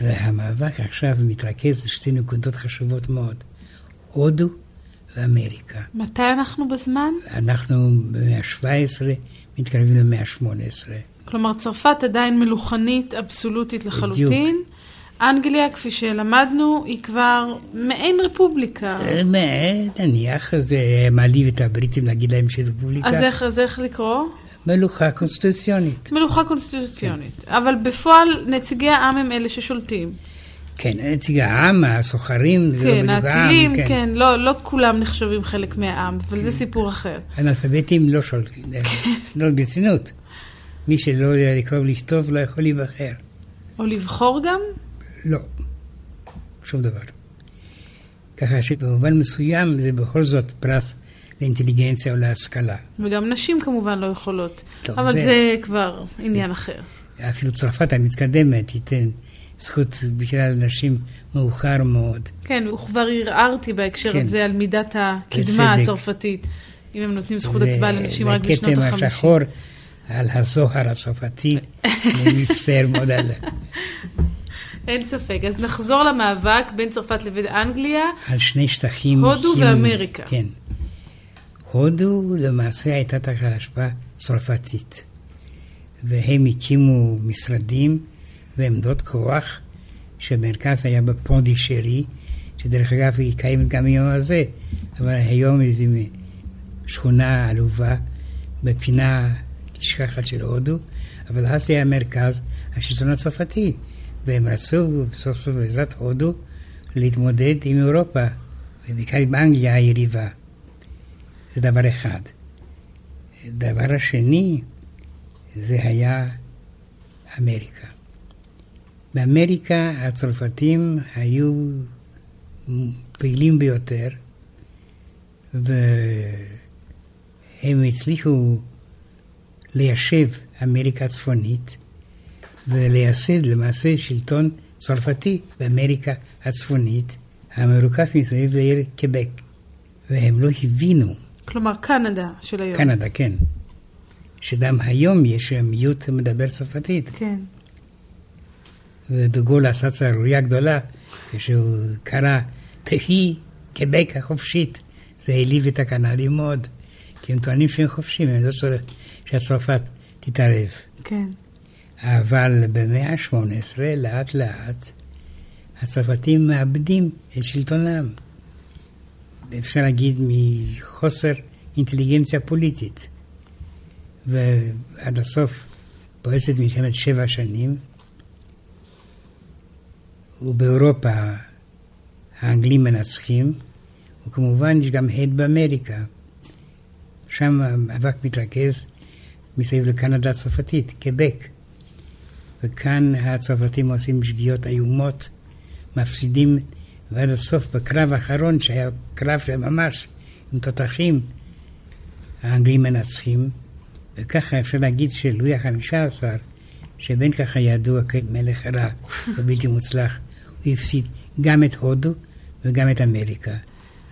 והמאבק עכשיו מתרכז בשתי נקודות חשובות מאוד, הודו ואמריקה. מתי אנחנו בזמן? אנחנו במאה ה-17 מתקרבים למאה ה-18. כלומר, צרפת עדיין מלוכנית אבסולוטית לחלוטין. בדיוק. אנגליה, כפי שלמדנו, היא כבר מעין רפובליקה. אה, נניח, זה מעליב את הבריטים להגיד להם שהיא רפובליקה. אז איך, אז איך לקרוא? מלוכה קונסטיטוציונית. מלוכה קונסטיטוציונית. כן. אבל בפועל נציגי העם הם אלה ששולטים. כן, נציגי העם, הסוחרים, זה כן, לא בדיוק העם. האצילים, כן, כן, לא, לא כולם נחשבים חלק מהעם, אבל כן. זה סיפור אחר. אנאלפביתים לא שולטים, לא ברצינות. מי שלא יודע לקרוא ולכתוב לא יכול להיבחר. או לבחור גם? לא, שום דבר. ככה שבמובן מסוים זה בכל זאת פרס לאינטליגנציה או להשכלה. וגם נשים כמובן לא יכולות, טוב, אבל זה, זה כבר עניין זה... אחר. אפילו צרפת המתקדמת תיתן זכות בכלל לנשים מאוחר מאוד. כן, וכבר ערערתי בהקשר כן. הזה על מידת הקדמה הצרפתית, אם הם נותנים זכות הצבעה לנשים רק בשנות החמישים. זה הכתם השחור על הזוהר הצרפתי, אני מצטער מאוד על... אין ספק. אז נחזור למאבק בין צרפת לבין אנגליה. על שני שטחים. הודו ואמריקה. כן. הודו למעשה הייתה תחת השפעה צרפתית, והם הקימו משרדים ועמדות כוח, שהמרכז היה בפונדישרי, שדרך אגב היא קיימת גם היום הזה, אבל היום איזו שכונה עלובה בפינה נשכחת של הודו, אבל אז היה מרכז השלטון הצרפתי, והם רצו סוף סוף בעזרת הודו להתמודד עם אירופה, ובעיקר עם אנגליה היריבה. זה דבר אחד. דבר השני, זה היה אמריקה. באמריקה הצרפתים היו פעילים ביותר, והם הצליחו ליישב אמריקה הצפונית ולייסד למעשה שלטון צרפתי באמריקה הצפונית, המרוכז מסביב לעיר קבק. והם לא הבינו כלומר, קנדה של היום. קנדה, כן. שגם היום יש מיעוט מדבר צרפתית. כן. ודוגול עשה צערוריה גדולה כשהוא קרא תהי קבק החופשית. זה העליב את הקנדים מאוד, כי הם טוענים שהם חופשים, הם לא צריכים שהצרפת תתערב. כן. אבל במאה ה-18, לאט לאט, הצרפתים מאבדים את שלטונם. אפשר להגיד מחוסר אינטליגנציה פוליטית. ועד הסוף פורצת מלחמת שבע שנים, ובאירופה האנגלים מנצחים, וכמובן יש גם הד באמריקה. שם המאבק מתרכז מסביב לקנדה הצרפתית, קבק. וכאן הצרפתים עושים שגיאות איומות, מפסידים ועד הסוף בקרב האחרון, שהיה קרב של ממש עם תותחים, האנגלים מנצחים, וככה אפשר להגיד שלואי החמישה עשר, שבין ככה ידוע כמלך רע ובלתי מוצלח, הוא הפסיד גם את הודו וגם את אמריקה.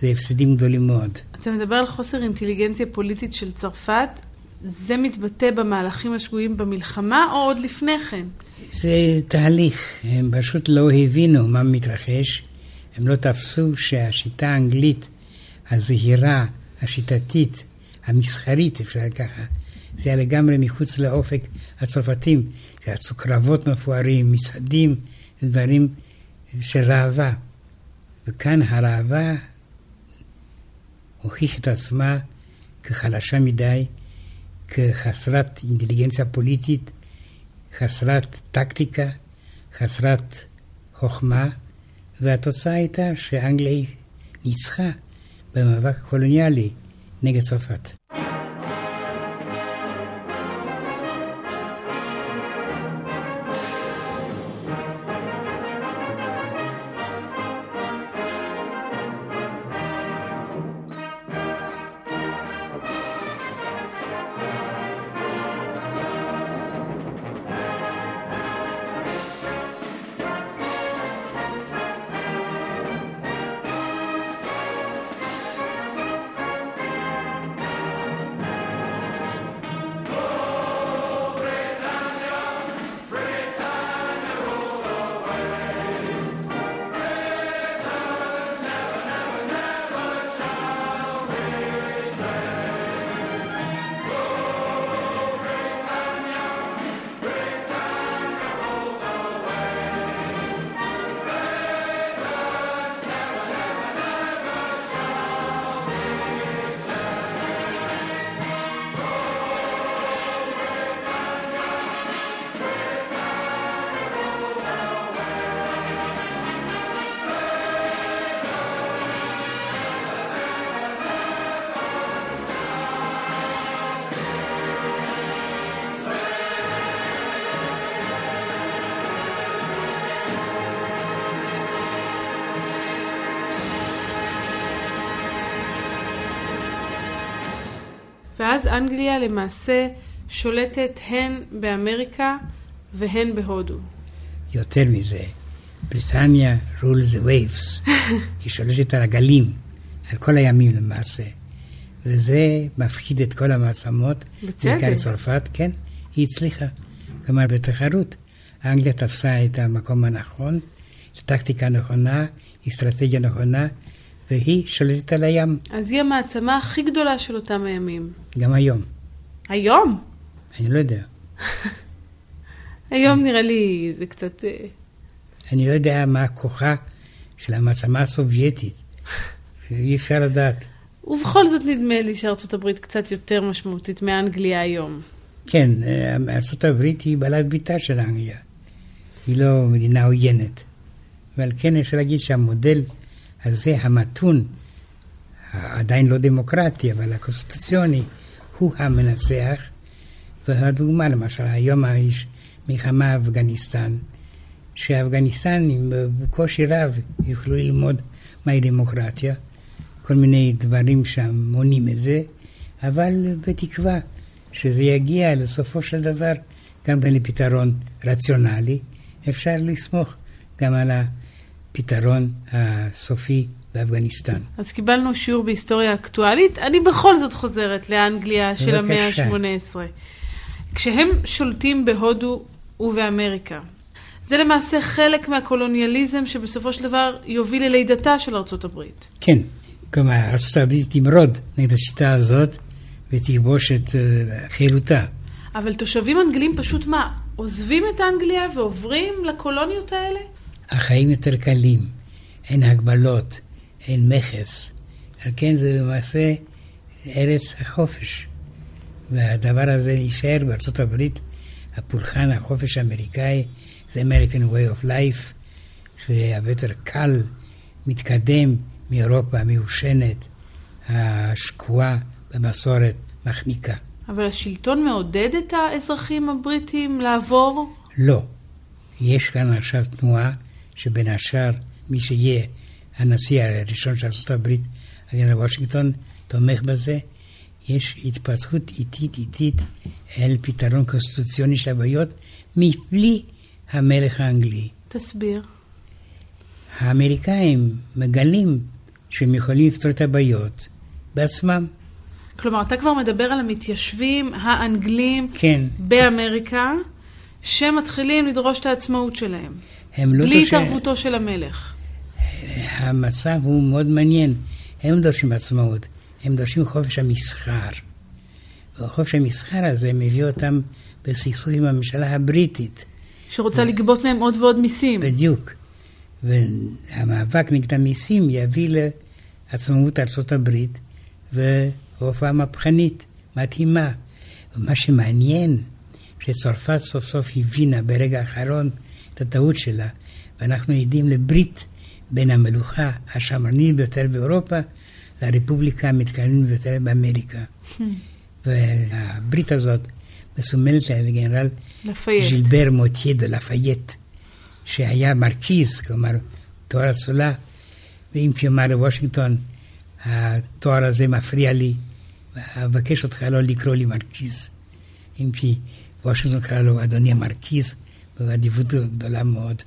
זה הפסדים גדולים מאוד. אתה מדבר על חוסר אינטליגנציה פוליטית של צרפת, זה מתבטא במהלכים השגויים במלחמה או עוד לפני כן? זה תהליך, הם פשוט לא הבינו מה מתרחש, הם לא תפסו שהשיטה האנגלית הזהירה, השיטתית, המסחרית, אפשר ככה, זה היה לגמרי מחוץ לאופק הצרפתים, שעשו קרבות מפוארים, מצעדים, דברים של ראווה. וכאן הראווה הוכיח את עצמה כחלשה מדי, כחסרת אינטליגנציה פוליטית, חסרת טקטיקה, חסרת חוכמה, והתוצאה הייתה שאנגליה ניצחה במאבק קולוניאלי נגד צרפת. ואז אנגליה למעשה שולטת הן באמריקה והן בהודו. יותר מזה, בריטניה rules the waves. היא שולטת על הגלים, על כל הימים למעשה. וזה מפחיד את כל המעצמות. בצדק. בעיקר צרפת, כן, היא הצליחה. כלומר, בתחרות, אנגליה תפסה את המקום הנכון, טקטיקה נכונה, אסטרטגיה נכונה, והיא שולטת על הים, אז היא המעצמה הכי גדולה של אותם הימים. גם היום. היום? אני לא יודע. היום נראה לי זה קצת... אה, אני לא יודע מה כוחה של המעצמה הסובייטית. אי אפשר לדעת. ובכל זאת נדמה לי שארצות הברית קצת יותר משמעותית מאנגליה היום. כן, אה, ארה"ב היא בעלת בריתה של אנגליה. היא לא מדינה עוינת. אבל כן אפשר להגיד שהמודל הזה, המתון, עדיין לא דמוקרטי, אבל הקונסטיטוציוני, הוא המנצח. והדוגמה, למשל, היום יש מלחמה אפגניסטן, שאפגניסטנים בקושי רב יוכלו ללמוד מהי דמוקרטיה, כל מיני דברים שם מונעים את זה, אבל בתקווה שזה יגיע לסופו של דבר גם לפתרון רציונלי, אפשר לסמוך גם על הפתרון הסופי באפגניסטן. אז קיבלנו שיעור בהיסטוריה אקטואלית. אני בכל זאת חוזרת לאנגליה של המאה בבקשה. ה-18. כשהם שולטים בהודו ובאמריקה, זה למעשה חלק מהקולוניאליזם שבסופו של דבר יוביל ללידתה של ארצות הברית. כן, כלומר, ארה"ב תמרוד נגד השיטה הזאת ותכבוש את אה, חירותה. אבל תושבים אנגלים פשוט מה, עוזבים את אנגליה ועוברים לקולוניות האלה? החיים יותר קלים, אין הגבלות, אין מכס. על כן זה למעשה ארץ החופש. והדבר הזה יישאר בארצות הברית, הפולחן החופש האמריקאי, זה American way of life, שהרבה יותר קל, מתקדם מאירופה המיושנת, השקועה במסורת מחניקה. אבל השלטון מעודד את האזרחים הבריטים לעבור? לא. יש כאן עכשיו תנועה שבין השאר מי שיהיה הנשיא הראשון של ארה"ב, הגנרל וושינגטון, תומך בזה. יש התפתחות איטית איטית אל פתרון קונסטיטוציוני של הבעיות מבלי המלך האנגלי. תסביר. האמריקאים מגלים שהם יכולים לפתור את הבעיות בעצמם. כלומר, אתה כבר מדבר על המתיישבים האנגלים כן, באמריקה, שמתחילים לדרוש את העצמאות שלהם, הם לא בלי תושבי- התערבותו של המלך. המצב הוא מאוד מעניין. הם דורשים עצמאות, הם דורשים חופש המסחר. וחופש המסחר הזה מביא אותם בסכסוך עם הממשלה הבריטית, שרוצה לגבות מהם עוד ועוד מיסים. בדיוק. והמאבק נגד המיסים יביא לעצמאות ארצות הברית והופעה מהפכנית, מתאימה. ומה שמעניין, שצרפת סוף סוף הבינה ברגע האחרון את הטעות שלה, ואנחנו עדים לברית בין המלוכה השמרנית ביותר באירופה לרפובליקה המתקדמת ביותר באמריקה. והברית הזאת מסומלת על גנרל. ז'ילבר מוטיה דה לפייט, שהיה מרכיז, כלומר תואר אצולה, ואם אמר לוושינגטון, התואר הזה מפריע לי, אבקש אותך לא לקרוא לי מרכיז. אם כי וושינגטון קרא לו אדוני המרכיז, באדיבות גדולה מאוד.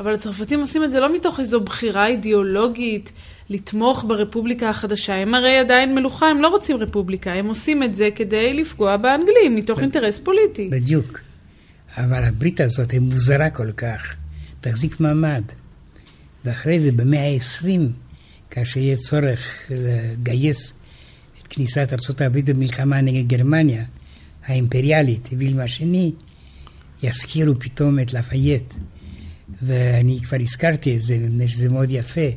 אבל הצרפתים עושים את זה לא מתוך איזו בחירה אידיאולוגית לתמוך ברפובליקה החדשה. הם הרי עדיין מלוכה, הם לא רוצים רפובליקה, הם עושים את זה כדי לפגוע באנגלים, מתוך אינטרס פוליטי. בדיוק. אבל הברית הזאת היא מוזרה כל כך, תחזיק מעמד. ואחרי זה, במאה ה-20, כאשר יהיה צורך לגייס את כניסת ארה"ב במלחמה נגד גרמניה האימפריאלית, וילמה השני, יזכירו פתאום את לפייט. ואני כבר הזכרתי את זה, מפני שזה מאוד יפה.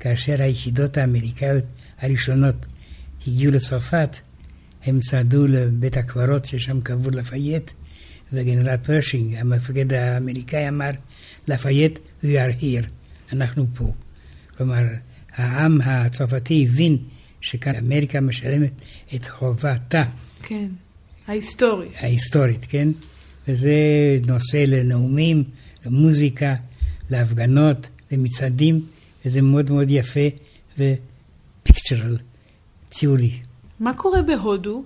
כאשר היחידות האמריקאיות הראשונות הגיעו לצרפת, הם צעדו לבית הקברות ששם קבור לפייט, וגנרל פרשינג, המפקד האמריקאי, אמר, לפייט, we are here, אנחנו פה. כלומר, העם הצרפתי הבין שכאן אמריקה משלמת את חובתה כן, ההיסטורית. ההיסטורית, כן? וזה נושא לנאומים, למוזיקה, להפגנות, למצעדים, וזה מאוד מאוד יפה ופיקצ'רל, ציורי. מה קורה בהודו?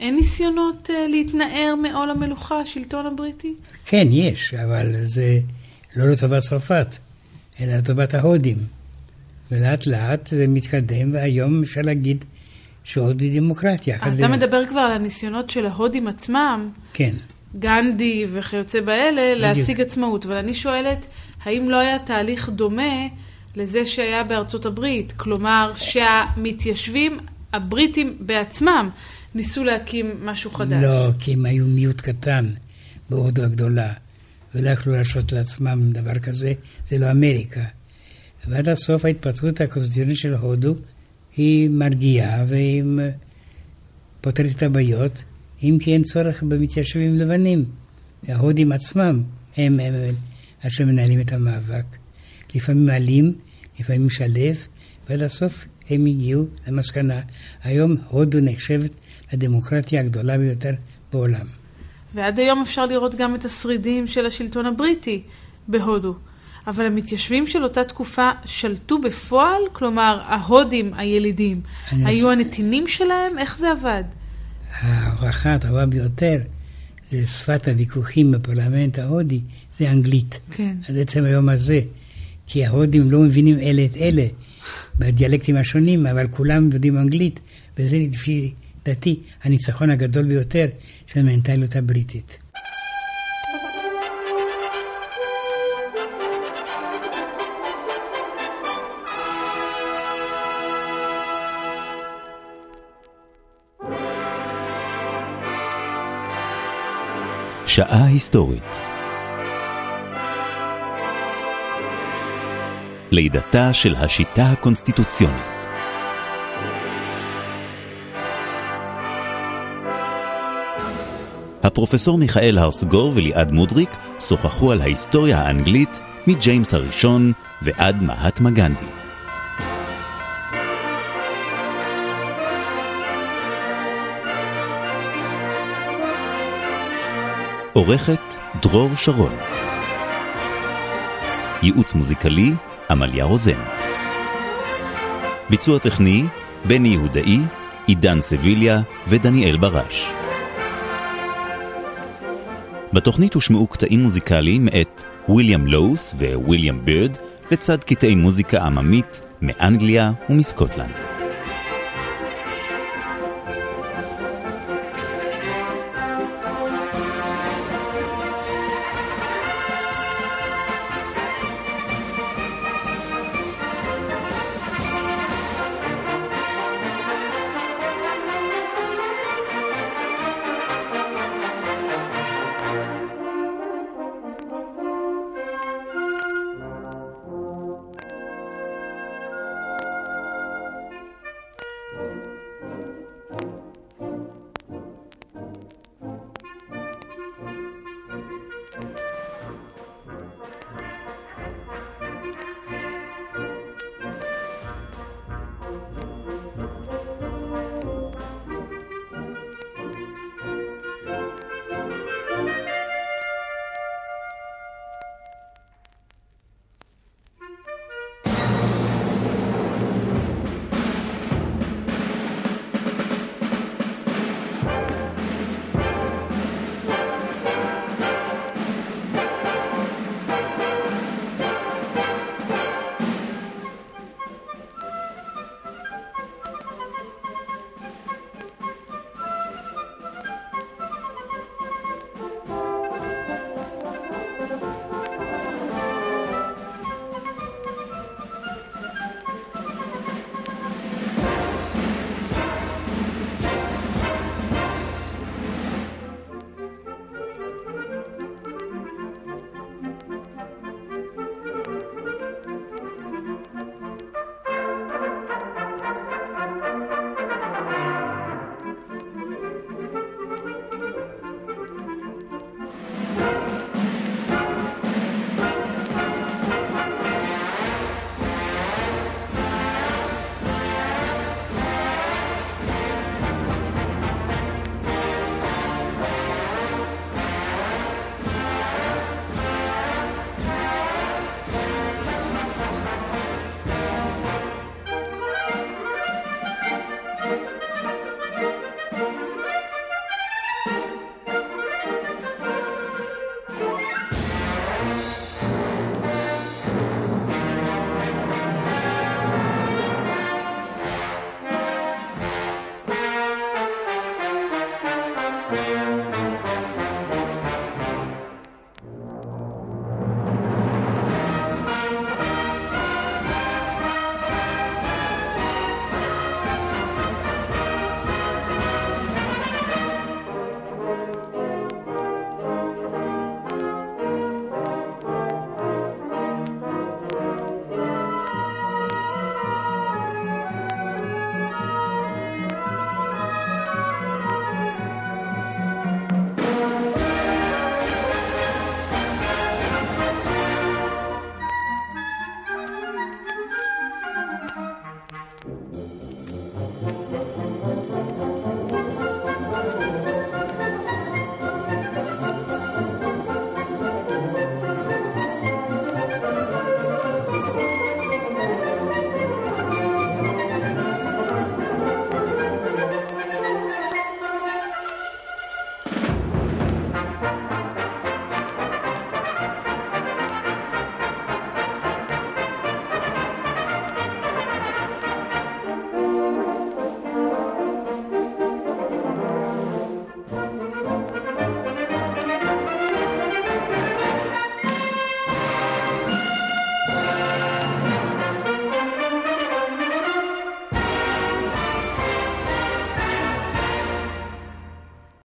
אין ניסיונות uh, להתנער מעול המלוכה, השלטון הבריטי? כן, יש, אבל זה לא לטובת צרפת, אלא לטובת ההודים. ולאט לאט זה מתקדם, והיום אפשר להגיד שהודו היא דמוקרטיה. אתה מדבר כבר על הניסיונות של ההודים עצמם. כן. גנדי וכיוצא באלה, להשיג עצמאות. אבל אני שואלת, האם לא היה תהליך דומה לזה שהיה בארצות הברית? כלומר, שהמתיישבים הבריטים בעצמם ניסו להקים משהו חדש. לא, כי הם היו מיעוט קטן בהודו הגדולה, ולא יכלו להרשות לעצמם דבר כזה, זה לא אמריקה. ועד הסוף ההתפתחות הקונסטיטוציונית של הודו היא מרגיעה והיא פותרת את הבעיות, אם כי אין צורך במתיישבים לבנים. ההודים עצמם הם, הם, הם אשר מנהלים את המאבק. לפעמים מעלים, לפעמים משלב, ועד הסוף הם הגיעו למסקנה. היום הודו נחשבת לדמוקרטיה הגדולה ביותר בעולם. ועד היום אפשר לראות גם את השרידים של השלטון הבריטי בהודו. אבל המתיישבים של אותה תקופה שלטו בפועל? כלומר, ההודים הילידים היו עושה... הנתינים שלהם? איך זה עבד? ההוכחה הטובה ביותר לשפת הוויכוחים בפרלמנט ההודי זה אנגלית. כן. עד עצם היום הזה. כי ההודים לא מבינים אלה את אלה בדיאלקטים השונים, אבל כולם יודעים אנגלית, וזה לפי דעתי הניצחון הגדול ביותר של המנטליות הבריטית. שעה היסטורית לידתה של השיטה הקונסטיטוציונית הפרופסור מיכאל הרסגור וליעד מודריק שוחחו על ההיסטוריה האנגלית מג'יימס הראשון ועד מהטמה גנדי. עורכת דרור שרון. ייעוץ מוזיקלי עמליה רוזן. ביצוע טכני בני יהודאי, עידן סביליה ודניאל ברש בתוכנית הושמעו קטעים מוזיקליים מאת ויליאם לואוס וויליאם בירד לצד קטעי מוזיקה עממית מאנגליה ומסקוטלנד.